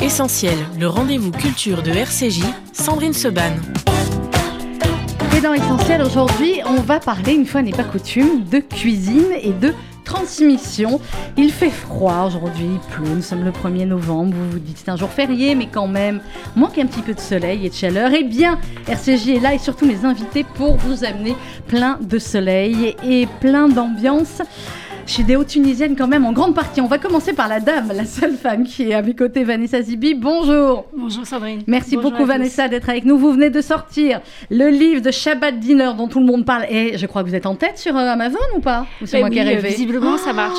Essentiel, le rendez-vous culture de RCJ, Sandrine Seban. Et dans Essentiel, aujourd'hui, on va parler, une fois n'est pas coutume, de cuisine et de transmission. Il fait froid aujourd'hui, il pleut, nous sommes le 1er novembre, vous vous dites c'est un jour férié, mais quand même, manque un petit peu de soleil et de chaleur. Eh bien, RCJ est là et surtout mes invités pour vous amener plein de soleil et plein d'ambiance tunisiennes quand même en grande partie. On va commencer par la dame, la seule femme qui est à mes côtés, Vanessa Zibi. Bonjour. Bonjour Sandrine. Merci beaucoup Vanessa d'être avec nous. Vous venez de sortir le livre de Shabbat Dinner dont tout le monde parle. Et je crois que vous êtes en tête sur euh, Amazon ou pas? Ou c'est Eh moi qui ai oui, rêvé? Visiblement, ça marche.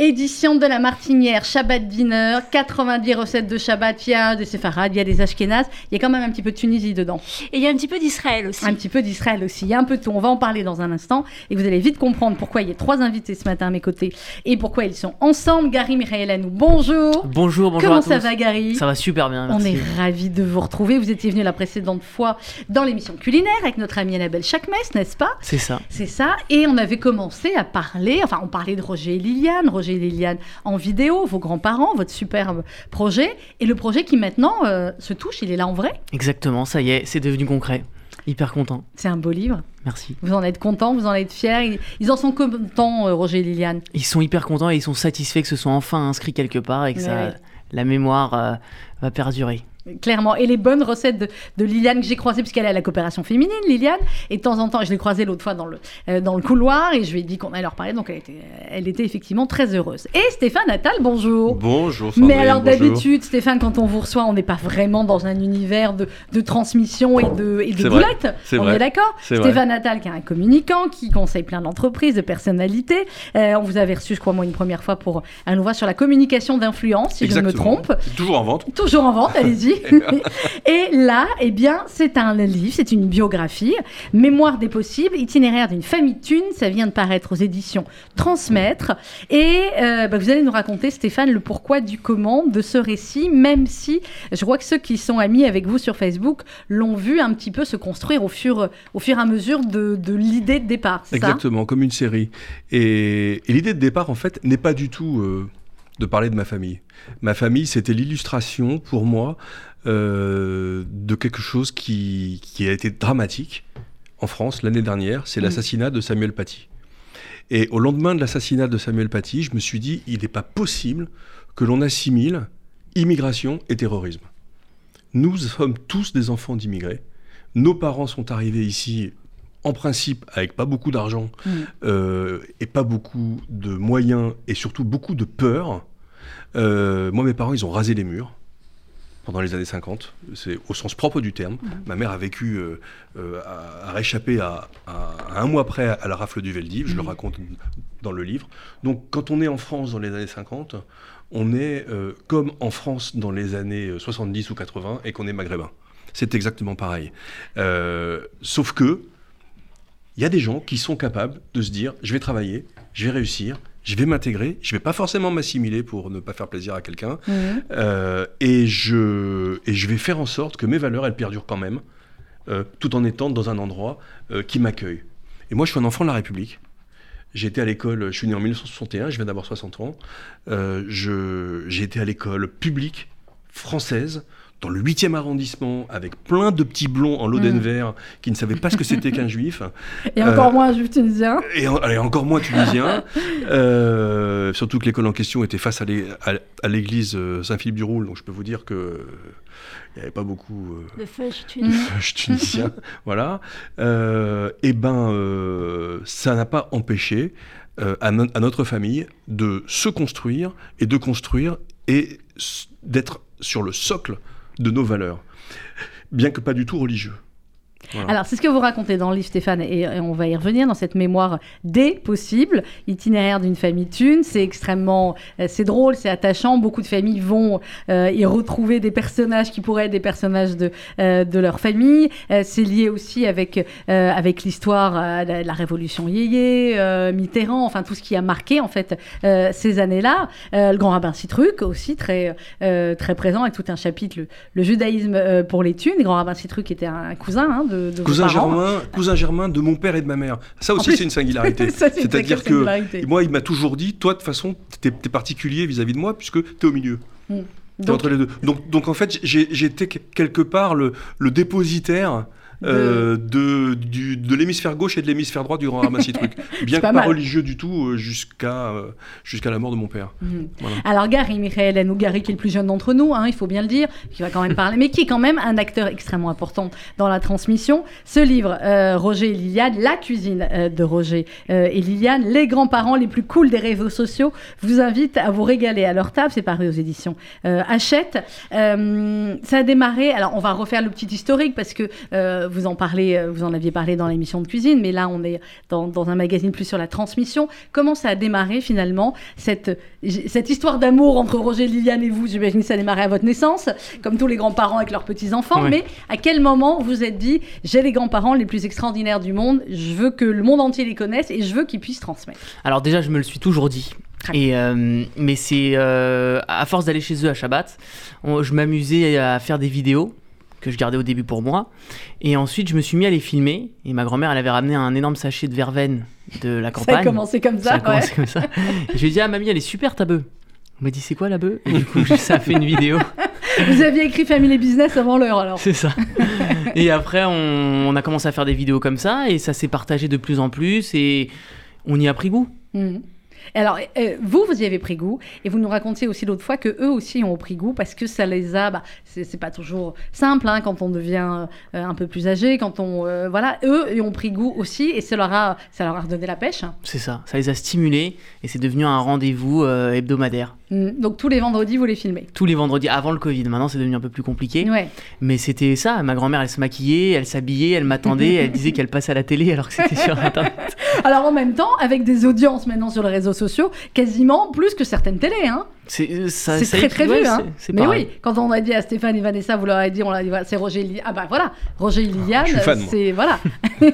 Édition de la Martinière, Shabbat Dinner, 90 recettes de Shabbat, il y a des séfarades, il y a des ashkénazes, il y a quand même un petit peu de Tunisie dedans. Et il y a un petit peu d'Israël aussi. Un petit peu d'Israël aussi, il y a un peu de tout. On va en parler dans un instant et vous allez vite comprendre pourquoi il y a trois invités ce matin à mes côtés et pourquoi ils sont ensemble. Gary Michaelanou, bonjour. Bonjour, bonjour Comment à tous. ça va Gary? Ça va super bien, On merci. est ravis de vous retrouver. Vous étiez venu la précédente fois dans l'émission culinaire avec notre amie Annabelle Chakmes, n'est-ce pas? C'est ça. C'est ça. Et on avait commencé à parler, enfin, on parlait de Roger et Liliane, Roger et Liliane en vidéo, vos grands-parents, votre superbe projet. Et le projet qui maintenant euh, se touche, il est là en vrai. Exactement, ça y est, c'est devenu concret. Hyper content. C'est un beau livre. Merci. Vous en êtes content, vous en êtes fiers. Ils, en sont contents, euh, Roger et Liliane. Ils sont hyper contents et ils sont satisfaits que ce soit enfin inscrit quelque part et que Ouais, ça, ouais. la mémoire euh, va perdurer. Clairement. Et les bonnes recettes de, de Liliane que j'ai croisées, puisqu'elle est à la coopération féminine, Liliane. Et de temps en temps, je l'ai croisée l'autre fois dans le, euh, dans le couloir et je lui ai dit qu'on allait leur parler. Donc elle était, elle était effectivement très heureuse. Et Stéphane Attal, bonjour. Bonjour Mais Sandrine, alors bonjour. d'habitude, Stéphane, quand on vous reçoit, on n'est pas vraiment dans un univers de, de transmission et de, et de C'est vrai, boulettes. on vrai, est d'accord. Stéphane Attal, qui est un communicant, qui conseille plein d'entreprises, de personnalités. Euh, on vous avait reçu, je crois, moi, une première fois pour un ouvrage sur la communication d'influence, si je ne me trompe. Toujours en vente. Toujours en vente, allez-y. Et là, eh bien, c'est un livre, c'est une biographie, Mémoire des possibles, itinéraire d'une famille de thunes. Ça vient de paraître aux éditions Transmettre. Et euh, bah, vous allez nous raconter, Stéphane, le pourquoi du comment de ce récit, même si je vois que ceux qui sont amis avec vous sur Facebook l'ont vu un petit peu se construire au fur, au fur et à mesure de, l'idée de départ. Exactement, comme une série. Et, et l'idée de départ, en fait, n'est pas du tout euh, de parler de ma famille. Ma famille, c'était l'illustration, pour moi, euh, de quelque chose qui, qui a été dramatique en France l'année dernière. C'est Mm. l'assassinat de Samuel Paty. Et au lendemain de l'assassinat de Samuel Paty, je me suis dit, il n'est pas possible que l'on assimile immigration et terrorisme. Nous sommes tous des enfants d'immigrés. Nos parents sont arrivés ici, en principe, avec pas beaucoup d'argent Mm. euh, et pas beaucoup de moyens et surtout beaucoup de peur. Euh, moi, mes parents, ils ont rasé les murs pendant les années 50. C'est au sens propre du terme. Ma mère a vécu, euh, euh, a, a réchappé à, à- à un mois près à la rafle du Veldiv. Je le raconte dans le livre. Donc, quand on est en France dans les années 50, on est euh, comme en France dans les années 70 ou 80 et qu'on est maghrébin. C'est exactement pareil. Sauf que il y a des gens qui sont capables de se dire je vais travailler, je vais réussir, je vais m'intégrer, je vais pas forcément m'assimiler pour ne pas faire plaisir à quelqu'un, Mhm. euh, et, je, et je vais faire en sorte que mes valeurs elles perdurent quand même, euh, tout en étant dans un endroit euh, qui m'accueille. Et moi je suis un enfant de la République. J'ai été à l'école, je suis né en 1961, je viens d'avoir 60 ans. J'ai été à l'école publique française dans le 8e arrondissement avec plein de petits blonds en Lodenver qui ne savaient pas ce que c'était qu'un juif. Et encore Euh, moins un juif tunisien. Et, en- et encore moins tunisien. Euh, surtout que l'école en question était face à l'é- à à l'église euh, Saint-Philippe-du-Roule, donc je peux vous dire que il n'y avait pas beaucoup euh, Le feuille Mm. tunisien. je tunisien, voilà. Euh, et ben, euh, ça n'a pas empêché euh, à, no- à notre famille de se construire et de construire et s- d'être sur le socle de nos valeurs, bien que pas du tout religieux. Alors, c'est ce que vous racontez dans le livre, Stéphane, et, on va y revenir dans cette mémoire des possibles, itinéraire d'une famille thune. C'est extrêmement, euh, c'est drôle, c'est attachant. Beaucoup de familles vont euh, y retrouver des personnages qui pourraient être des personnages de, euh, de leur famille. C'est lié aussi avec, avec l'histoire de la Révolution Yéyé, Mitterrand, enfin tout ce qui a marqué en fait ces années-là. Le grand rabbin Citruc aussi très, très présent avec tout un chapitre, le, judaïsme pour les thunes. Le grand rabbin Citruc était un, cousin hein, de, de Cousin parents. germain, cousin germain de mon père et de ma mère. Ça aussi, c'est une singularité. C'est-à-dire que singularité. moi, il m'a toujours dit, toi, de toute façon, t'es t'es particulier vis-à-vis de moi puisque t'es au milieu. Mm. Donc- entre les deux. Donc, donc en fait, j'ai- j'étais que- quelque part le, le dépositaire euh, de, du- de l'hémisphère gauche et de l'hémisphère droit du grand ramassis truc. Bien que pas religieux du tout euh, jusqu'à euh, jusqu'à la mort de mon père. Voilà. Alors Gary Michael ou Gary qui est le plus jeune d'entre nous, hein, il faut bien le dire, qui va quand même parler, mais qui est quand même un acteur extrêmement important dans la transmission. Ce livre, euh, Roger et Liliane, la cuisine euh, de Roger euh, et Liliane, les grands-parents les plus cool des réseaux sociaux, vous invite à vous régaler à leur table. C'est paru aux éditions euh, Hachette. Euh, ça a démarré. Alors on va refaire le petit historique parce que euh, vous en parlez, euh, vous en aviez parlé dans l'émission de cuisine, mais là on est dans, dans un magazine plus sur la transmission. Comment ça a démarré finalement cette, cette histoire d'amour entre Roger, Liliane et vous? J'imagine que ça a démarré à votre naissance, comme tous les grands-parents avec leurs petits-enfants. Ouais. Mais à quel moment vous vous êtes dit j'ai les grands-parents les plus extraordinaires du monde, je veux que le monde entier les connaisse et je veux qu'ils puissent transmettre? Alors déjà, je me le suis toujours dit. Et, euh, mais c'est euh, à force d'aller chez eux à Shabbat, on- je m'amusais à faire des vidéos que je gardais au début pour moi. Et ensuite, je me suis mis à les filmer. Et ma grand-mère, elle avait ramené un énorme sachet de verveine de la Ça a campagne. commencé comme Ça ça, a ouais. commencé comme ça. Et je lui ai dit, ah mamie, elle est super ta bœuf. On m'a dit, c'est quoi la bœuf? Et du coup, ça a fait une vidéo. Vous aviez écrit Family Business avant l'heure alors. C'est ça. Et après, on, on a commencé à faire des vidéos comme ça. Et ça s'est partagé de plus en plus. Et on y a pris goût. Mhm. Alors, euh, vous, vous y avez pris goût, et vous nous racontiez aussi l'autre fois que eux aussi ont pris goût parce que ça les a. Bah, c'est pas toujours simple hein, quand on devient euh, un peu plus âgé, quand on euh, voilà, eux ils ont pris goût aussi, et ça leur a, ça leur a redonné la pêche. C'est ça. Ça les a stimulés. Et c'est devenu un rendez-vous euh, hebdomadaire. Mhm. Donc tous les vendredis, vous les filmez. Tous les vendredis, avant le Covid. Maintenant, c'est devenu un peu plus compliqué. Ouais. Mais c'était ça. Ma grand-mère, elle se maquillait, elle s'habillait, elle m'attendait, elle disait qu'elle passait à la télé alors que c'était sur Internet. Alors en même temps, avec des audiences maintenant sur les réseaux sociaux, quasiment plus que certaines télés, hein. C'est euh, ça- C'est ça très très ouais, vu, hein. Mais pareil. oui, quand on a dit à Stéphane et Vanessa, vous leur avez dit, on leur a dit, voilà, c'est Roger et Liliane. Ah bah voilà, Roger et Liliane, je suis fan, moi. c'est voilà. Moi,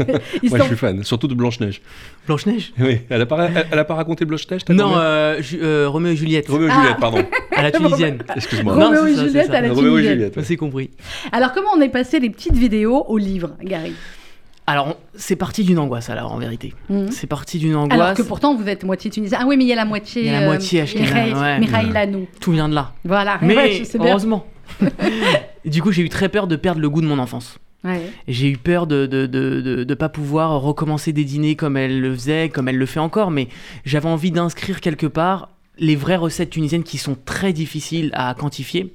sont- je suis fan, surtout de Blanche-Neige. Blanche-Neige? Oui, elle a pas, elle, elle a pas raconté Blanche-Neige Non, euh, Ju- euh, Roméo et Juliette. Roméo et Ah. Juliette, pardon. À la tunisienne. Excuse-moi. Roméo et ça, Juliette ça. à la Roméo et tunisienne. Juliette. Ça, c'est compris. Alors comment on est passé les petites vidéos au livre, Gary? Alors, c'est parti d'une angoisse, alors, en vérité. Mhm. C'est parti d'une Alors angoisse. que pourtant vous êtes moitié tunisien. Ah oui, mais il y a la moitié. Il y a la moitié ouais. Mikhail Anou. Tout vient de là. Voilà. Mais Ouais, heureusement. Du coup, j'ai eu très peur de perdre le goût de mon enfance. Ouais. J'ai eu peur de de, de, de- de pas pouvoir recommencer des dîners comme elle le faisait, comme elle le fait encore, mais j'avais envie d'inscrire quelque part les vraies recettes tunisiennes qui sont très difficiles à quantifier.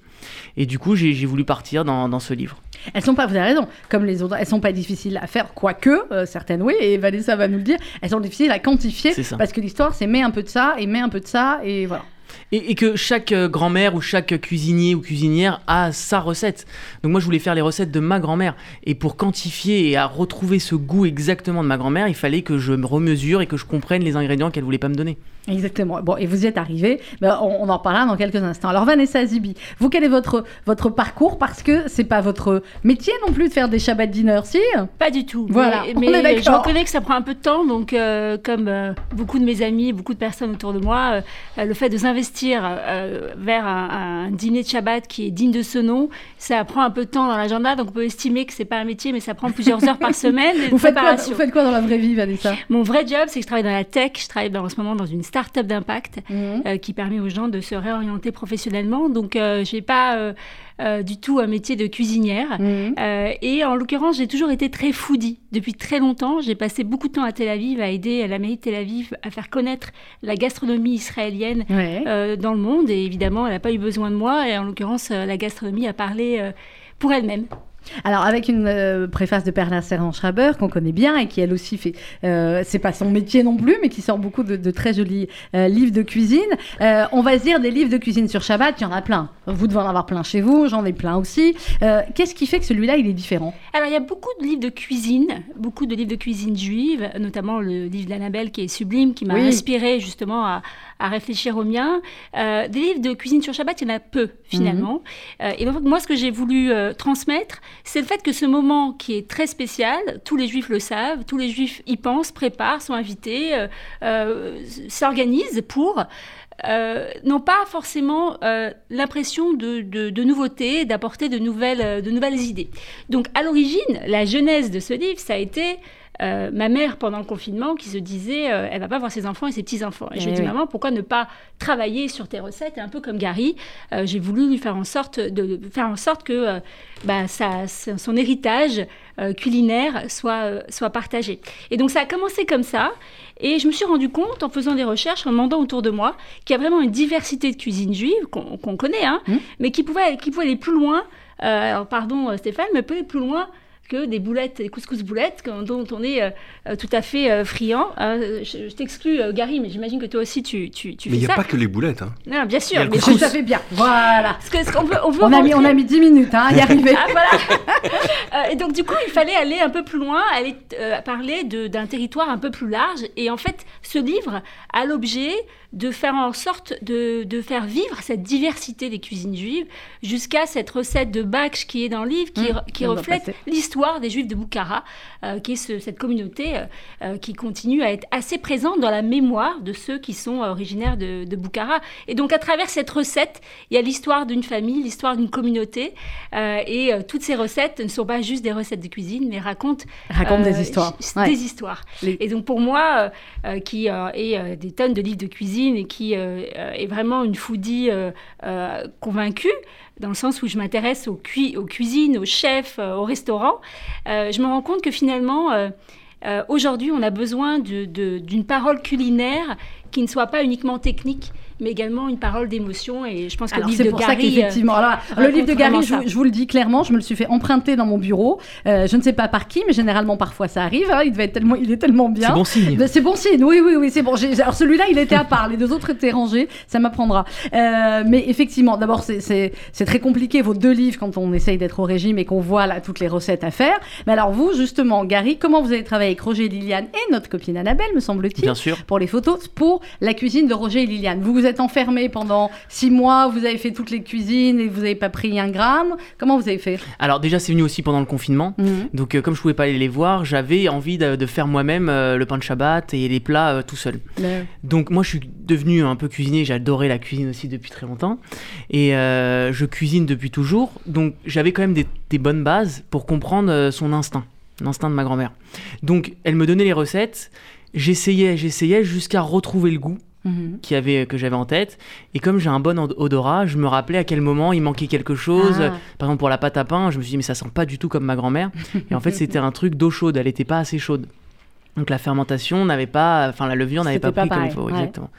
Et du coup, j'ai j'ai voulu partir dans, dans ce livre. Elles sont pas, vous avez raison, comme les autres, elles sont pas difficiles à faire, quoique, euh, certaines oui, et Vanessa va nous le dire, elles sont difficiles à quantifier, parce que l'histoire c'est mets un peu de ça, et mets un peu de ça, et voilà. Et, et que chaque euh, grand-mère ou chaque cuisinier ou cuisinière a sa recette. Donc moi, je voulais faire les recettes de ma grand-mère. Et pour quantifier et à retrouver ce goût exactement de ma grand-mère, il fallait que je me remesure et que je comprenne les ingrédients qu'elle voulait pas me donner. Exactement. Bon, et vous y êtes arrivé. Ben, on, on en reparlera dans quelques instants. Alors, Vanessa Zibi, vous, quel est votre, votre parcours? Parce que c'est pas votre métier non plus de faire des Shabbat dinner, si? Pas du tout. Voilà, mais, on mais est d'accord. je reconnais que ça prend un peu de temps, donc euh, comme euh, beaucoup de mes amis, beaucoup de personnes autour de moi, euh, le fait de s'investir vers un, un dîner de Shabbat qui est digne de ce nom, ça prend un peu de temps dans l'agenda, donc on peut estimer que c'est pas un métier, mais ça prend plusieurs heures par semaine. vous faites, quoi, préparation. vous faites quoi dans la vraie vie, Vanessa? Mon vrai job, c'est que je travaille dans la tech, je travaille dans- en ce moment dans une start-up d'impact Mhm. euh, qui permet aux gens de se réorienter professionnellement. Donc, euh, j'ai pas euh, du tout un métier de cuisinière. Mhm. Et en l'occurrence, j'ai toujours été très foodie. Depuis très longtemps, j'ai passé beaucoup de temps à Tel Aviv, à aider la mairie de Tel Aviv à faire connaître la gastronomie israélienne Ouais. dans le monde. Et évidemment, elle n'a pas eu besoin de moi. Et en l'occurrence, la gastronomie a parlé pour elle-même. Alors avec une euh, préface de Perla Serran-Schreiber qu'on connaît bien et qui elle aussi fait, euh, c'est pas son métier non plus, mais qui sort beaucoup de, de très jolis euh, livres de cuisine. Euh, on va se dire des livres de cuisine sur Shabbat, il y en a plein. Vous devez en avoir plein chez vous, j'en ai plein aussi. Qu'est-ce qui fait que celui-là il est différent? Alors, il y a beaucoup de livres de cuisine, beaucoup de livres de cuisine juive, notamment le livre d'Annabelle qui est sublime, qui m'a Oui. inspiré justement à, à réfléchir au mien. Des livres de cuisine sur Shabbat, il y en a peu finalement. Euh, et donc, moi, ce que j'ai voulu transmettre, c'est le fait que ce moment qui est très spécial, tous les juifs le savent, tous les juifs y pensent, préparent, sont invités, euh, euh, s'organisent pour euh, n'ont pas forcément l'impression de, de, d'apporter de nouvelles, de nouvelles idées. Donc à l'origine, la genèse de ce livre, ça a été euh, ma mère pendant le confinement qui se disait euh, elle va pas voir ses enfants et ses petits enfants. Et je lui ai Eh dit oui. maman pourquoi ne pas travailler sur tes recettes? Et un peu comme Gary euh, j'ai voulu lui faire en sorte de, faire en sorte que bah, sa- son héritage culinaire soit soit partagé. Et donc ça a commencé comme ça. Et je me suis rendu compte en faisant des recherches, en demandant autour de moi, qu'il y a vraiment une diversité de cuisine juive qu'on connaît, hein, Mhm. mais qui pouvait, qui pouvait aller plus loin. alors pardon Stéphane, mais peut aller plus loin que des boulettes, des couscous boulettes dont on est euh, euh, tout à fait euh, friand. Euh, je je t'exclus euh, Gary, mais j'imagine que toi aussi tu, tu, tu Mais il fais n'y a ça. pas que les boulettes. Hein. Non, bien sûr, mais couscous. je- Ça fait bien. Voilà. parce que- ce qu'on veut, on veut On a mis, on a mis 10 minutes hein, à y arriver. ah voilà Et donc du coup, il fallait aller un peu plus loin, aller euh, parler de- d'un territoire un peu plus large. Et en fait, ce livre a l'objet de faire en sorte de, de faire vivre cette diversité des cuisines juives jusqu'à cette recette de Baksh qui est dans le livre, qui, Mmh, qui reflète l'histoire des Juifs de Boukhara, euh, qui est ce- cette communauté euh, euh, qui continue à être assez présente dans la mémoire de ceux qui sont originaires de, de Boukhara. Et donc à travers cette recette, il y a l'histoire d'une famille, l'histoire d'une communauté, euh, et toutes ces recettes ne sont pas juste des recettes de cuisine, mais racontent Raconte euh, des histoires. Ouais. Des histoires. Les- Et donc pour moi, qui euh, des tonnes de livres de cuisine et qui euh, euh, est vraiment une foodie euh, convaincue, dans le sens où je m'intéresse aux, aux cuisines, aux chefs, aux restaurants, je me rends compte que finalement, aujourd'hui, on a besoin d'une parole culinaire qui ne soit pas uniquement technique, mais également une parole d'émotion. Et je pense que Alors, le livre c'est de pour ça Gary, euh, qu'effectivement, alors, le livre de Gary, je, vous- je vous le dis clairement, je me le suis fait emprunter dans mon bureau. Euh, je ne sais pas par qui, mais généralement parfois ça arrive. hein, il devait être tellement, il est tellement bien. C'est bon signe. Ben, C'est bon signe, oui, oui, oui, c'est bon. Alors celui-là, il était à part, les deux autres étaient rangés, ça m'apprendra. Euh, mais effectivement, d'abord, c'est- très compliqué, vos deux livres, quand on essaye d'être au régime et qu'on voit là toutes les recettes à faire. Mais alors vous, justement, Gary, comment vous avez travaillé avec Roger et Liliane et notre copine Annabelle, me semble-t-il Bien sûr. pour les photos, pour la cuisine de Roger et Liliane. Vous vous êtes enfermés pendant six mois, vous avez fait toutes les cuisines et vous n'avez pas pris un gramme. Comment vous avez fait? Alors déjà, c'est venu aussi pendant le confinement. Donc euh, comme je pouvais pas aller les voir, j'avais envie de, de faire moi-même euh, le pain de Shabbat et les plats euh, tout seul. Le- Donc moi je suis devenu un peu cuisinier, j'adorais la cuisine aussi depuis très longtemps et je cuisine depuis toujours. Donc j'avais quand même des, des bonnes bases pour comprendre son instinct, l'instinct de ma grand-mère. Donc elle me donnait les recettes, j'essayais, j'essayais jusqu'à retrouver le goût Mhm. qui avait, que j'avais en tête. Et comme j'ai un bon od- odorat, je me rappelais à quel moment il manquait quelque chose. Ah. Par exemple, pour la pâte à pain, je me suis dit, mais ça sent pas du tout comme ma grand-mère. Et en fait, c'était un truc d'eau chaude, elle était pas assez chaude. Donc la fermentation n'avait pas, enfin la levure n'avait pas pas pris comme il faut, ouais. exactement.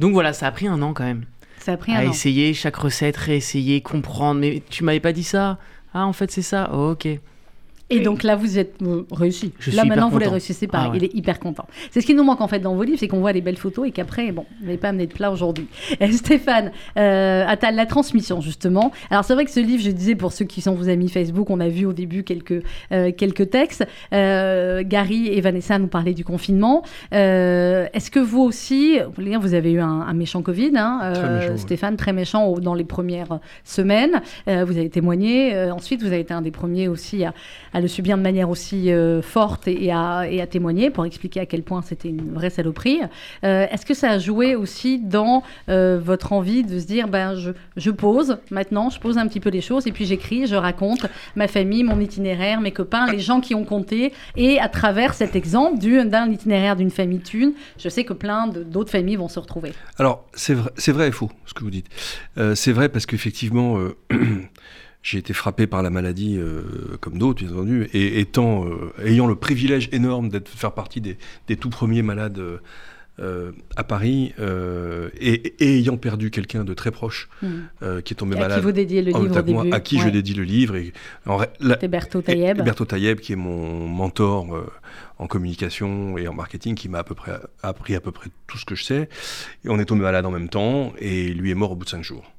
Donc voilà, ça a pris un an quand même. Ça a pris à un an. essayer chaque recette, réessayer, comprendre. Mais tu m'avais pas dit ça? Ah, en fait, c'est ça? Oh, ok. Et donc là, vous êtes réussi. Je là, suis maintenant, vous les réussissez pareil. Ah ouais. Il est hyper content. C'est ce qui nous manque en fait dans vos livres, c'est qu'on voit des belles photos et qu'après, bon, vous n'avez pas amené de plat aujourd'hui. Euh, Stéphane, euh, Attal, la transmission justement. Alors c'est vrai que ce livre, je disais pour ceux qui sont vos amis Facebook, on a vu au début quelques euh, quelques textes. Euh, Gary et Vanessa nous parlaient du confinement. Est-ce que vous aussi, vous avez eu un, un méchant Covid, hein, Très méchant, oui. Stéphane, très méchant dans les premières semaines. Vous avez témoigné. ensuite, vous avez été un des premiers aussi à, à le subir de manière aussi euh, forte et, à, et à témoigner pour expliquer à quel point c'était une vraie saloperie. Euh, Est-ce que ça a joué aussi dans euh, votre envie de se dire, ben, je, je pose maintenant, je pose un petit peu les choses et puis j'écris, je raconte ma famille, mon itinéraire, mes copains, les gens qui ont compté et à travers cet exemple du- d'un itinéraire d'une famille thune, je sais que plein d'autres familles vont se retrouver. Alors, c'est vrai, vrai et faux, ce que vous dites. C'est vrai parce qu'effectivement, j'ai été frappé par la maladie, euh, comme d'autres, bien entendu, et étant, euh, ayant le privilège énorme d'être faire partie des, des tout premiers malades euh, à Paris, et, et ayant perdu quelqu'un de très proche euh, qui est tombé à qui malade vous dédiez le en livre au moi, début. à qui je dédie le livre. Et, en la- Berthaud Taïeb. Berthaud Taïeb, qui est mon mentor en communication et en marketing, qui m'a à peu près appris à peu près tout ce que je sais. Et on est tombé malade en même temps, et lui est mort au bout de cinq jours.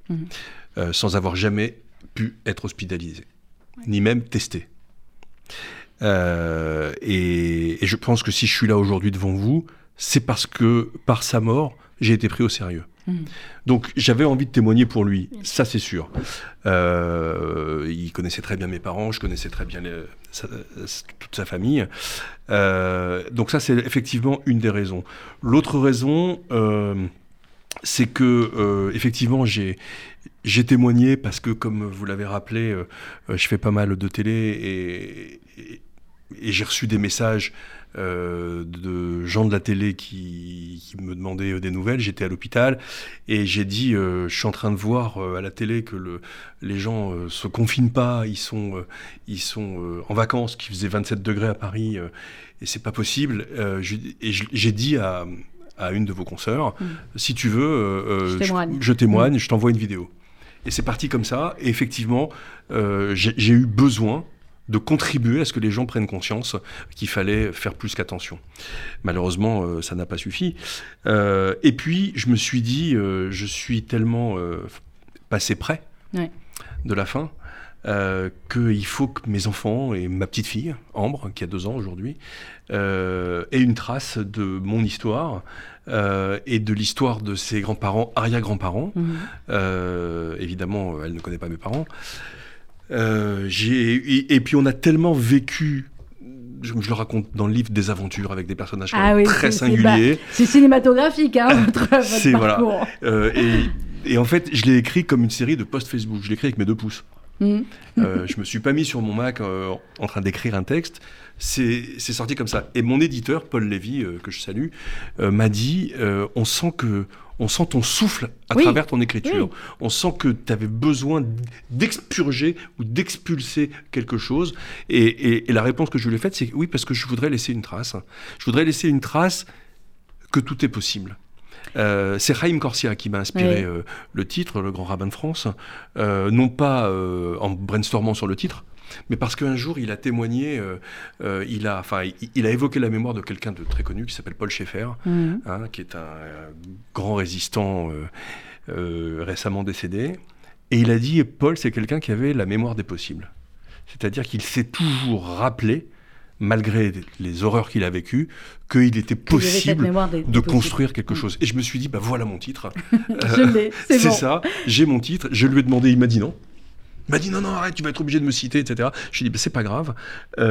Euh, sans avoir jamais pu être hospitalisé, ni même testé. Euh, et, et je pense que si je suis là aujourd'hui devant vous, c'est parce que par sa mort, j'ai été pris au sérieux. Mhm. Donc j'avais envie de témoigner pour lui, ça c'est sûr. Euh, il connaissait très bien mes parents, je connaissais très bien les- sa- toute sa famille. Euh, donc ça c'est effectivement une des raisons. L'autre raison, c'est que euh, effectivement j'ai j'ai témoigné parce que comme vous l'avez rappelé, euh, euh, je fais pas mal de télé et, j'ai reçu des messages de gens de la télé qui, me demandaient des nouvelles. J'étais à l'hôpital et j'ai dit je suis en train de voir à la télé que le, les gens se confinent pas, ils sont, ils sont en vacances, qu'il faisait 27 degrés à Paris et c'est pas possible. Et j'ai dit à, à une de vos consoeurs Mm. si tu veux, euh, euh, Je témoigne. je témoigne, je t'envoie une vidéo. Et c'est parti comme ça. Et effectivement, euh, j'ai eu besoin de contribuer à ce que les gens prennent conscience qu'il fallait faire plus qu'attention. Malheureusement, euh, ça n'a pas suffi. Euh, et puis, je me suis dit, euh, je suis tellement passé près Ouais. de la fin euh, qu'il faut que mes enfants et ma petite fille, Ambre, qui a deux ans aujourd'hui, euh, aient une trace de mon histoire euh, et de l'histoire de ses grands-parents, arrière-grands-parents. Mhm. Euh, évidemment, elle ne connaît pas mes parents. Et, et puis on a tellement vécu. Je, je le raconte dans le livre des aventures avec des personnages Ah oui, très singuliers. C'est cinématographique, hein, votre, votre voilà. parcours. Euh, et, et en fait, je l'ai écrit comme une série de posts Facebook. Je l'ai écrit avec mes deux pouces. Mhm. Euh, je me suis pas mis sur mon Mac euh, en train d'écrire un texte. C'est sorti comme ça. Et mon éditeur, Paul Lévy, euh, que je salue, euh, m'a dit on sent que on sent ton souffle à Oui. travers ton écriture. Oui. On sent que tu avais besoin d'expurger ou d'expulser quelque chose. Et, et- et la réponse que je lui ai faite, c'est oui, parce que je voudrais laisser une trace. Je voudrais laisser une trace que tout est possible. Euh, c'est Chaim Corsia qui m'a inspiré Oui. euh, le titre, le grand rabbin de France, euh, non pas en brainstormant sur le titre, mais parce qu'un jour il a témoigné, il, a, enfin, il, il a évoqué la mémoire de quelqu'un de très connu qui s'appelle Paul Schaeffer, Mhm. hein, qui est un, grand résistant récemment décédé. Et il a dit, Paul, c'est quelqu'un qui avait la mémoire des possibles. C'est-à-dire qu'il s'est toujours rappelé, malgré les horreurs qu'il a vécues, qu'il était possible des- de construire quelque chose. Et je me suis dit, bah voilà mon titre. Je l'ai, c'est bon. ça, j'ai mon titre. Je lui ai demandé, il m'a dit non. Il m'a dit non, non, arrête, tu vas être obligé de me citer, etc. Je lui ai dit, bah, c'est pas grave, euh,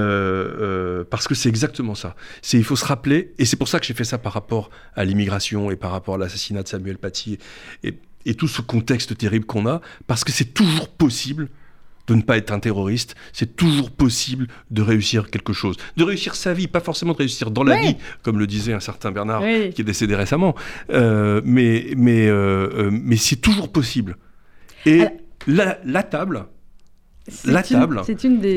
euh, parce que c'est exactement ça. C'est Il faut se rappeler, et c'est pour ça que j'ai fait ça par rapport à l'immigration et par rapport à l'assassinat de Samuel Paty et, et tout ce contexte terrible qu'on a, parce que c'est toujours possible de ne pas être un terroriste, c'est toujours possible de réussir quelque chose. De réussir sa vie, pas forcément de réussir dans la vie, comme le disait un certain Bernard, Oui. qui est décédé récemment. Euh, mais mais, euh, euh, mais c'est toujours possible. Et Alors- la, la table, la une- table.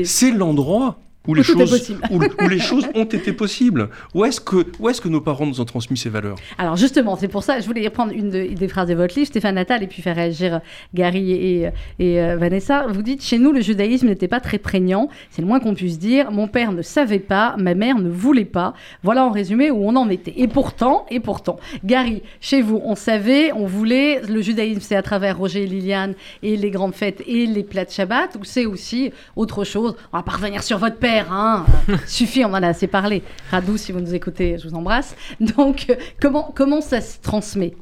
C'est l'endroit où les, choses, possible. où, où les choses ont été possibles. Où est-ce que, où est-ce que nos parents nous ont transmis ces valeurs? Alors justement, c'est pour ça, je voulais reprendre une de- des phrases de votre livre, Stéphane Natal, et puis faire réagir Gary et, et, euh, Vanessa. Vous dites, chez nous, le judaïsme n'était pas très prégnant, c'est le moins qu'on puisse dire. Mon père ne savait pas, ma mère ne voulait pas. Voilà en résumé où on en était. Et pourtant, et pourtant, Gary, chez vous, on savait, on voulait, le judaïsme, c'est à travers Roger et Liliane et les grandes fêtes et les plats de Shabbat, ou c'est aussi autre chose. On va pas revenir sur votre père, hein. Suffit, on en a assez parlé. Radou, si vous nous écoutez, je vous embrasse. Donc, comment, comment ça se transmet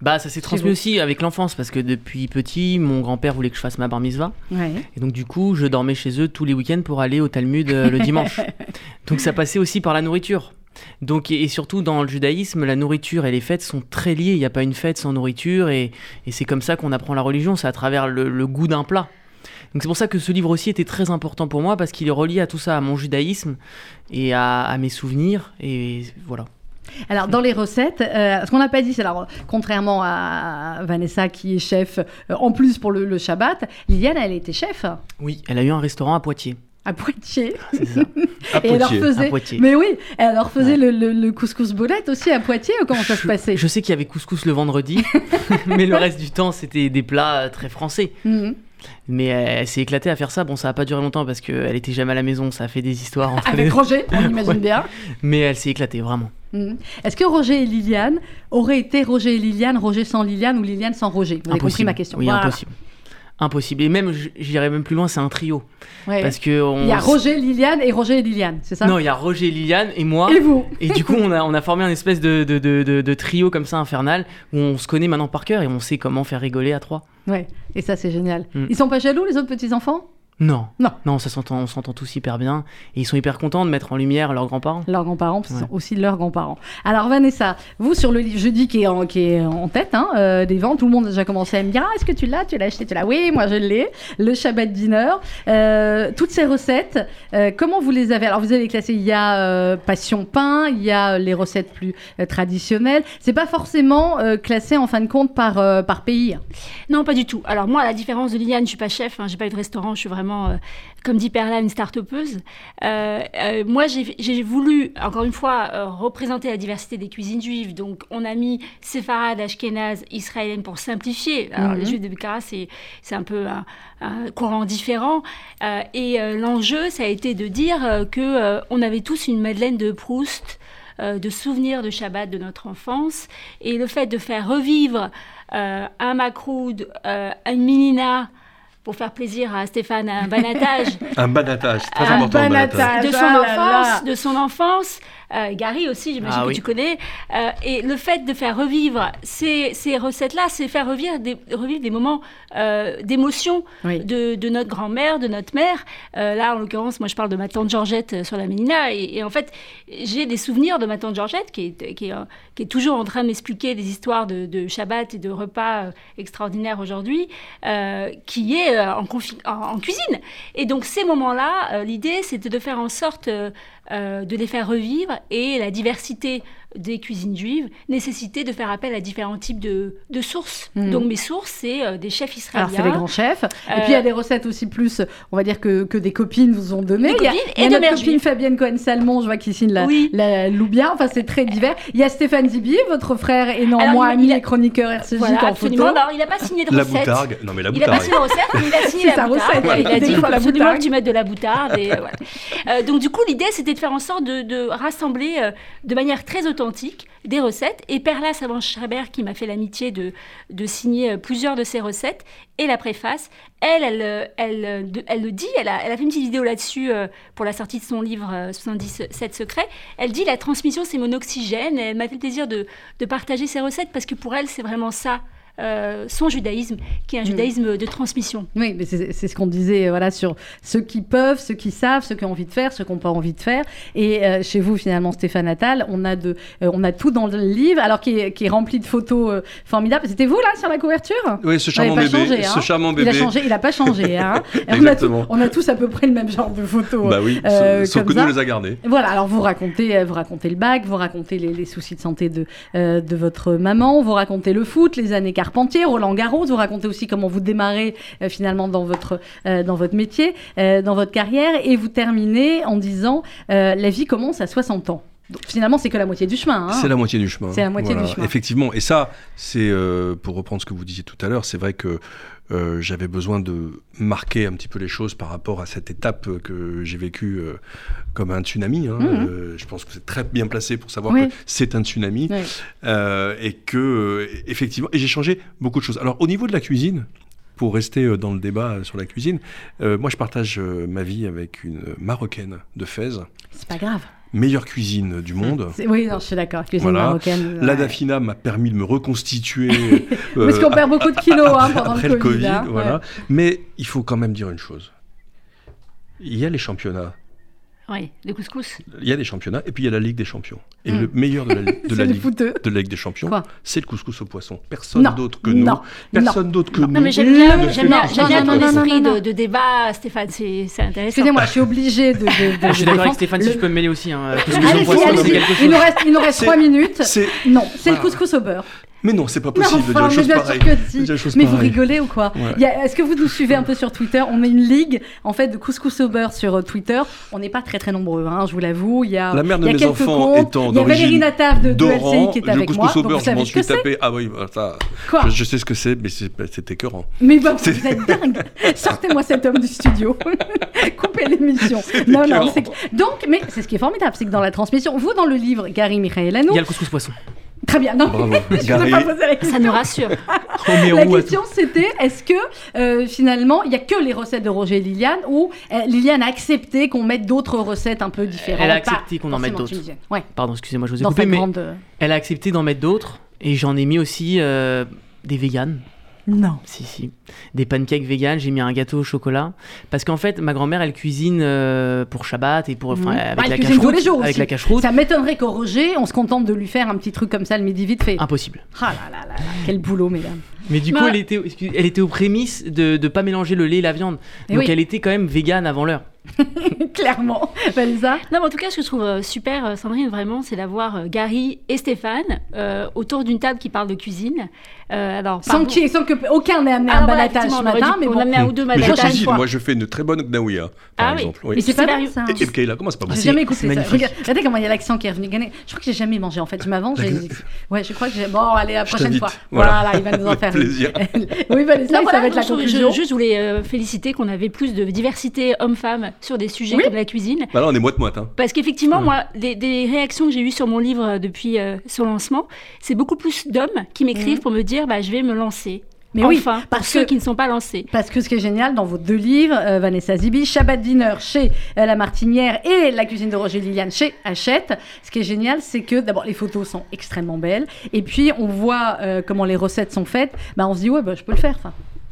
Bah, ça s'est transmis vous. aussi avec l'enfance parce que depuis petit, mon grand-père voulait que je fasse ma bar mitzvah. ouais. Et donc, du coup, je dormais chez eux tous les week-ends pour aller au Talmud euh, le dimanche. donc, ça passait aussi par la nourriture. Donc, et, et surtout dans le judaïsme, la nourriture et les fêtes sont très liées. Il n'y a pas une fête sans nourriture et, et c'est comme ça qu'on apprend la religion. C'est à travers le, le goût d'un plat. Donc, c'est pour ça que ce livre aussi était très important pour moi parce qu'il est relié à tout ça, à mon judaïsme et à, à mes souvenirs. Et voilà. Alors, dans les recettes, euh, ce qu'on n'a pas dit, c'est alors, contrairement à Vanessa qui est chef, euh, en plus pour le, le Shabbat, Liliane, elle était chef Oui, elle a eu un restaurant à Poitiers. à Poitiers. C'est ça, À Et elle leur Poitiers. faisait. à Poitiers. Mais oui, elle leur faisait le, le- le couscous bolette aussi à Poitiers ou comment ça se passait? Je sais qu'il y avait couscous le vendredi, mais le reste du temps, c'était des plats très français. Mhm. Mais euh, elle s'est éclatée à faire ça. Bon, ça n'a pas duré longtemps parce qu'elle était jamais à la maison. Ça a fait des histoires entre les Avec Roger, on imagine Ouais. bien. Mais elle s'est éclatée, vraiment. Mhm. Est-ce que Roger et Liliane auraient été Roger et Liliane, Roger sans Liliane ou Liliane sans Roger? Vous avez compris ma question. Oui, Voilà. impossible. Impossible. Et même, j'irais même plus loin, c'est un trio. Ouais. Parce que on... Il y a Roger, Liliane et Roger et Liliane, c'est ça? Non, il y a Roger, Liliane et moi. Et vous Et du coup, on a, on a formé un espèce de, de, de, de- trio comme ça infernal où on se connaît maintenant par cœur et on sait comment faire rigoler à trois. Ouais, et ça c'est génial. Mm. Ils sont pas jaloux les autres petits enfants Non. Non. Non, ça s'entend, on s'entend tous hyper bien. Et ils sont hyper contents de mettre en lumière leurs grands-parents. Leurs grands-parents, parce que ce Ouais. sont aussi leurs grands-parents. Alors Vanessa, vous sur le livre jeudi qui est en, qui est en tête hein, euh, des ventes, tout le monde a déjà commencé à me dire ah, est-ce que tu l'as, tu l'as acheté, tu l'as? Oui, moi je l'ai. Le Shabbat Dinner, Euh, toutes ces recettes, euh, comment vous les avez? Alors vous avez classé, il y a euh, passion pain, il y a les recettes plus euh, traditionnelles. C'est pas forcément euh, classé en fin de compte par euh, par pays. Non, pas du tout. Alors moi, à la différence de Liliane, je suis pas chef, hein, j'ai pas eu de restaurant, je suis vraiment, euh, comme dit Perla, une start-upeuse. Euh, euh, moi, j'ai voulu, encore une fois, représenter la diversité des cuisines juives. Donc, on a mis séfarade, ashkénaze, israélienne pour simplifier. Alors, Mhm. les juifs de Bukhara, c'est un peu un, un courant différent. Et l'enjeu, ça a été de dire que on avait tous une Madeleine de Proust. de souvenirs de Shabbat de notre enfance et le fait de faire revivre euh, un macroud, euh, une minina, pour faire plaisir à Stéphane, un banatage Un banatage, très Un important. le banatage. de son Ah là enfance, là. de son enfance. Euh, Gary aussi, j'imagine Ah que oui. tu connais. Euh, et le fait de faire revivre ces, ces recettes-là, c'est faire revivre des, revivre des moments euh, d'émotion Oui. de, de notre grand-mère, de notre mère. Euh, là, en l'occurrence, moi, je parle de ma tante Georgette sur la Ménina. Et, et en fait, j'ai des souvenirs de ma tante Georgette qui est, qui est, qui est toujours en train de m'expliquer des histoires de, de Shabbat et de repas extraordinaires aujourd'hui, euh, qui est en, confi- en, en cuisine. Et donc, ces moments-là, euh, l'idée, c'était de faire en sorte euh, de les faire revivre et la diversité des cuisines juives nécessitait de faire appel à différents types de, de sources. Mhm. Donc, mes sources, c'est euh, des chefs israéliens. Alors c'est les grands chefs. Et Euh, puis il y a des recettes aussi plus, on va dire que, que des copines vous ont donné. Des il y a, copines il y a et de notre copine juives. Fabienne Cohen-Salmon, je vois qui signe la, Oui. la Loubia. Enfin c'est très divers. Il y a Stéphane Zibi, votre frère et Alors, il- ami il a- et chroniqueur RCJ Voilà, en absolument. photo. Alors, il n'a pas signé de La recette. boutargue. Non, mais la Il n'a pas boutargue. signé la recette, mais il a signé la recette, Il a dit il faut la absolument boutarde. que tu mettes de la boutarde. Et, euh. Euh, donc du coup, l'idée, c'était de faire en sorte de, de rassembler euh, de manière très des recettes. Et Perla Savant-Schreiber, qui m'a fait l'amitié de, de signer euh, plusieurs de ses recettes, et la préface, elle, elle, euh, elle, euh, elle le dit, elle a, elle a fait une petite vidéo là-dessus pour la sortie de son livre euh, 77 secrets. Elle dit la transmission, c'est mon oxygène. Elle m'a fait le plaisir de, de partager ses recettes parce que pour elle, c'est vraiment ça. Euh, son judaïsme, qui est un Mm. judaïsme de transmission. Oui, mais c'est ce qu'on disait, voilà, sur ceux qui peuvent, ceux qui savent, ceux qui ont envie de faire, ceux qui n'ont pas envie de faire. Et euh, chez vous, finalement, Stéphane Attal, on a de, euh, on a tout dans le livre, alors qui est, qui est rempli de photos euh, formidables. C'était vous là sur la couverture? Oui, ce charmant bébé. changé, hein ce charmant Il a changé, il n'a pas changé. Hein. On, a tout- Exactement. on a tous à peu près le même genre de photos. Bah oui, Euh, sauf comme que nous, on les a gardés. Voilà, alors vous racontez, vous racontez le bac, vous racontez les, les soucis de santé de, euh, de votre maman, vous racontez le foot, les années Carpentier, Roland Garros, vous racontez aussi comment vous démarrez euh, finalement dans votre, euh, dans votre métier, euh, dans votre carrière, et vous terminez en disant la vie commence à 60 ans. Donc, finalement, c'est que la moitié du chemin. hein. C'est la moitié du chemin. C'est la moitié du chemin. Effectivement. Et ça, c'est euh, pour reprendre ce que vous disiez tout à l'heure, c'est vrai que euh, j'avais besoin de marquer un petit peu les choses par rapport à cette étape que j'ai vécue euh, comme un tsunami. hein. Euh, je pense que c'est très bien placé pour savoir Oui. que c'est un tsunami Oui. Euh, et que euh, effectivement, et j'ai changé beaucoup de choses. Alors au niveau de la cuisine. Pour rester euh, dans le débat sur la cuisine, euh, moi je partage euh, ma vie avec une marocaine de Fès, C'est pas grave. Meilleure cuisine du monde. C'est- Oui, non, je suis d'accord. Cuisine Voilà. marocaine. La ouais. Dafina m'a permis de me reconstituer. Parce euh, qu'on perd beaucoup de kilos hein, après, pendant après le le Covid. Covid. hein, voilà. ouais. Mais il faut quand même dire une chose. Il y a les championnats, Oui, le couscous. il y a des championnats, et puis il y a la Ligue des champions. Et Mm. le meilleur de la, de Ligue fouteux. de la Ligue des champions, c'est le couscous au poisson. Personne Non, d'autre que nous. non, Personne d'autre que nous. Non, mais j'aime bien, bien, pas j'aime bien non, ton non, non, esprit non, non. de, de débat, Stéphane, c'est c'est intéressant. Excusez-moi, je suis obligée de. de, de- Je suis d'accord avec. Stéphane, si Le- je peux me mêler aussi. Hein, Allez-y, son poisson, c'est quelque Il chose. nous reste, il nous reste 3 minutes. Non, c'est le couscous au beurre. Mais non, c'est pas possible de dire mais chose bien pareille. sûr que si. Mais vous rigolez ou quoi Ouais. Est-ce que vous nous suivez un peu sur Twitter? On est une ligue en fait de couscous au beurre sur euh, Twitter. On n'est pas très très nombreux, hein, je vous l'avoue. Il y a, La mère de mes enfants comptes. étant Il y a Valérie Nataf de, de LCI qui est avec moi. couscous au Donc beurre, vous je m'en savez ce suis que c'est? Tapé. Ah oui, bah, ça, Quoi? je, je sais ce que c'est, mais c'est, c'est écœurant. Mais C'est- vous êtes dingue Sortez-moi cet homme du studio. Coupez l'émission. Non, non, Donc, mais c'est ce qui est formidable, c'est que dans la transmission, vous dans le livre, Gary Michaelano, Il y a le couscous poisson. Très bien. Non, je ne Gary. pas poser la question. Ça nous rassure. La question c'était est-ce que euh, finalement il y a que les recettes de Roger et Liliane ou euh, Liliane a accepté qu'on mette d'autres recettes un peu différentes? Elle a accepté qu'on en mette d'autres. Ouais. Pardon, excusez-moi, je vous ai Dans coupé, mais grande. euh, elle a accepté d'en mettre d'autres. Et j'en ai mis aussi euh, des véganes. Non. Si, si. Des pancakes vegan, j'ai mis un gâteau au chocolat. Parce qu'en fait, ma grand-mère, elle cuisine euh, pour Shabbat et pour. enfin, Mhm. avec Bah, elle la cuisine tous les cache-route. jours Avec aussi. la cache-route. Ça m'étonnerait qu'au Roger, on se contente de lui faire un petit truc comme ça le midi vite fait. Impossible. Ah là là là là, quel boulot, mesdames. Mais du Bah- coup, elle était, elle était aux prémices de ne pas mélanger le lait et la viande. Eh Donc oui. elle était quand même végane avant l'heure. Clairement. Valisa Non, mais en tout cas, ce que je trouve euh, super, euh, Sandrine, vraiment, c'est d'avoir euh, Gary et Stéphane euh, autour d'une table qui parle de cuisine. Euh, alors, Sans qui sans que aucun n'ait amené Ah, un voilà, balatage ce on matin, mais en bon. amener un ou deux balatage. moi je fais une très bonne gnaouia, par Ah oui. exemple. oui. Mais c'est pas mal ça. Et, Kayla, comment c'est pas bon J'ai jamais écouté ça. Regarde- Regardez comment il y a l'accent qui est revenu. Gagner. Je crois que j'ai jamais mangé en fait. Je m'avance. Ouais, je crois que j'ai. Bon, allez, la prochaine fois. Voilà. Voilà. il va nous en faire plaisir. oui, Valisa, ça va être la je, trouve- je- conclusion. juste, je voulais féliciter qu'on avait plus de diversité hommes-femmes sur des sujets Oui. comme la cuisine. Bah là, on est moite-moite. Hein. Parce qu'effectivement, Ouais. moi, des, des réactions que j'ai eues sur mon livre euh, depuis euh, son lancement, c'est beaucoup plus d'hommes qui m'écrivent Mhm. pour me dire bah, je vais me lancer. Mais oui, enfin, pour parce ceux que- qui ne sont pas lancés. Parce que ce qui est génial dans vos deux livres, euh, Vanessa Zibi, Shabbat Dinner chez euh, La Martinière et La cuisine de Roger Liliane chez Hachette, ce qui est génial, c'est que d'abord les photos sont extrêmement belles et puis on voit euh, comment les recettes sont faites. Bah, on se dit, ouais, bah, je peux le faire.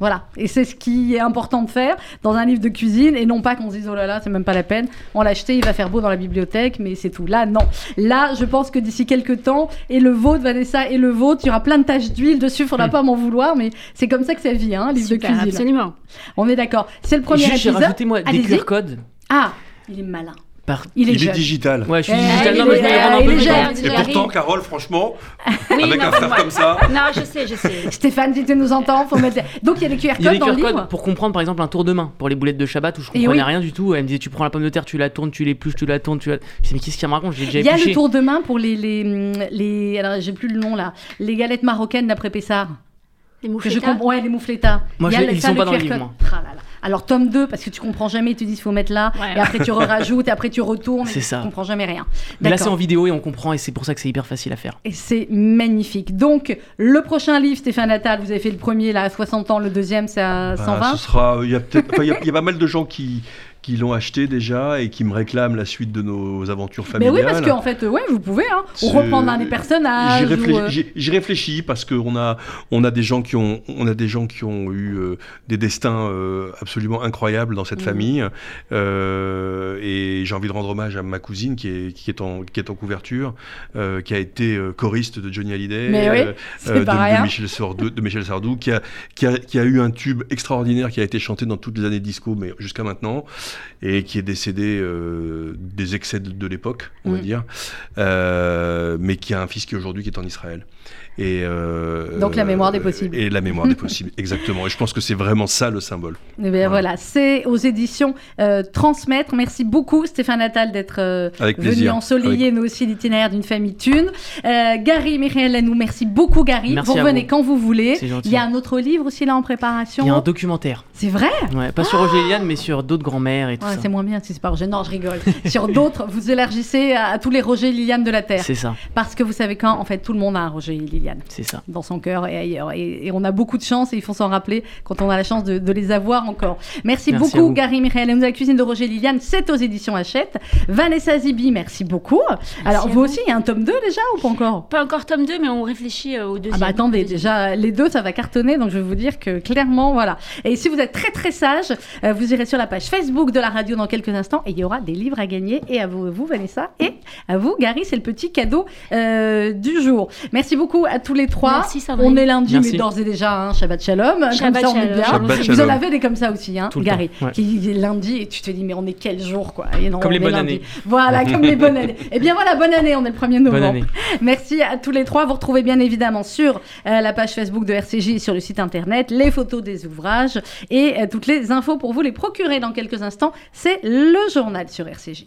Voilà. Et c'est ce qui est important de faire dans un livre de cuisine et non pas qu'on se dise, oh là là, c'est même pas la peine. On l'a acheté, il va faire beau dans la bibliothèque, mais c'est tout. Là, non. Là, je pense que d'ici quelques temps, et le vôtre, Vanessa, et le vôtre, il y aura plein de taches d'huile dessus, faudra Hmm. pas m'en vouloir, mais c'est comme ça que ça vit, hein, livre Super, de cuisine. absolument. On est d'accord. C'est le Et premier juste, j'ai épisode. rajouté moi des. QR codes. Ah, il est malin. Par... Il est Il digital. Ouais, je suis Eh, digital. il Non, mais je vais eh, rendre un il peu. Et pourtant, Carole, franchement, Oui, avec non, un frère moi- comme ça, Non, je sais, je sais. Stéphane, si tu nous entends, faut mettre. Donc il y a des QR Il y a codes des dans le QR livre. codes pour comprendre par exemple un tour de main pour les boulettes de Shabbat où je comprenais oui. rien du tout. Elle me disait tu prends la pomme de terre, tu la tournes, tu l'épluches, tu la tournes, tu la. Je disais mais qu'est-ce qu'il me raconte? J'ai déjà Il y a épluché. le tour de main pour les les les alors j'ai plus le nom là les galettes marocaines d'après Pessard Les que je moufletas. comprends ouais les moufletas Moi, Il y je- le- ils sont le pas dans le livre, alors tome 2 parce que tu comprends jamais ils te disent faut mettre là Ouais. et après tu rajoutes et après tu retournes et C'est tu ça. comprends jamais rien Mais là c'est en vidéo et on comprend et c'est pour ça que c'est hyper facile à faire. Et c'est magnifique. Donc, le prochain livre, Stéphane Attal, vous avez fait le premier là à 60 ans, le deuxième c'est à bah, 120. ce sera. Il y a peut-être. enfin, il y a- il y, a pas mal de gens qui qui l'ont acheté déjà et qui me réclament la suite de nos aventures Mais familiales. oui, parce qu'en fait, ouais, vous pouvez hein, ou C'est- reprendre un des personnages. J'y réfléchis, euh, j'y- réfléchis parce qu'on a, on a des gens qui ont, on a des gens qui ont eu euh, des destins euh, absolument incroyables dans cette Mhm. famille. Euh, et j'ai envie de rendre hommage à ma cousine qui est, qui est en, qui est en couverture, qui a été choriste de Johnny Hallyday, Mais oui, de. Michel Sardou, de Michel Sardou, qui a, qui a, qui a eu un tube extraordinaire qui a été chanté dans toutes les années disco, mais jusqu'à maintenant, et qui est décédé euh, des excès de, de l'époque, on va Mm. dire, euh, mais qui a un fils qui aujourd'hui qui est en Israël. Et euh, Donc la mémoire des possibles. Et la mémoire des possibles, exactement. Et je pense que c'est vraiment ça le symbole. Eh bien, voilà, c'est aux éditions euh, Transmettre. Merci beaucoup Stéphane Attal d'être euh, Avec venu ensoleiller nous aussi l'itinéraire d'une famille thune. Euh, Gary, Michael Lanou, merci beaucoup Gary. Merci vous revenez vous. quand vous voulez. C'est gentil. Il y a un autre livre aussi là en préparation. Il y a un documentaire. C'est vrai Ouais, pas sur Roger Eliane mais sur d'autres grands-mères et tout Ouais, ça. C'est moins bien si c'est pas Roger. Non, je rigole. Sur d'autres, vous élargissez à, à tous les Roger et Liliane de la Terre. C'est ça, Parce que vous savez quand, en fait, tout le monde a un Roger et Liliane. c'est ça. dans son cœur et ailleurs. Et, et on a beaucoup de chance et il faut s'en rappeler quand on a la chance de, de les avoir encore. Merci, beaucoup. Gary Michael. Et nous, la cuisine de Roger Liliane, c'est aux éditions Hachette. Vanessa Zibi, merci beaucoup. Alors, vous vous. aussi, il y a un tome 2 déjà ou pas encore? Pas encore tome 2, mais on réfléchit euh, au ah deuxième. bah attendez, Deuxième. déjà les deux ça va cartonner donc je vais vous dire que clairement voilà. Et si vous êtes très très sage, euh, vous irez sur la page Facebook de la radio dans quelques instants et il y aura des livres à gagner et à vous, vous Vanessa et à vous Gary, c'est le petit cadeau euh, du jour. Merci beaucoup à tous les trois. Merci, Sandrine. on est lundi Merci. mais d'ores et déjà hein, Shabbat Shalom, comme Shabbat ça on est bien. Shabbat Vous en avez des comme ça aussi hein, Tout le Gary, temps, ouais. qui est lundi et tu te dis mais on est quel jour quoi Et non, Comme on les est bonnes lundi. années. Voilà, comme les bonnes années. Eh bien voilà, bonne année, on est le 1er novembre. Bonne année. Merci à tous les trois. Vous retrouvez bien évidemment sur euh, la page Facebook de RCJ et sur le site internet les photos des ouvrages et euh, toutes les infos pour vous les procurer dans quelques instants. C'est le journal sur RCJ.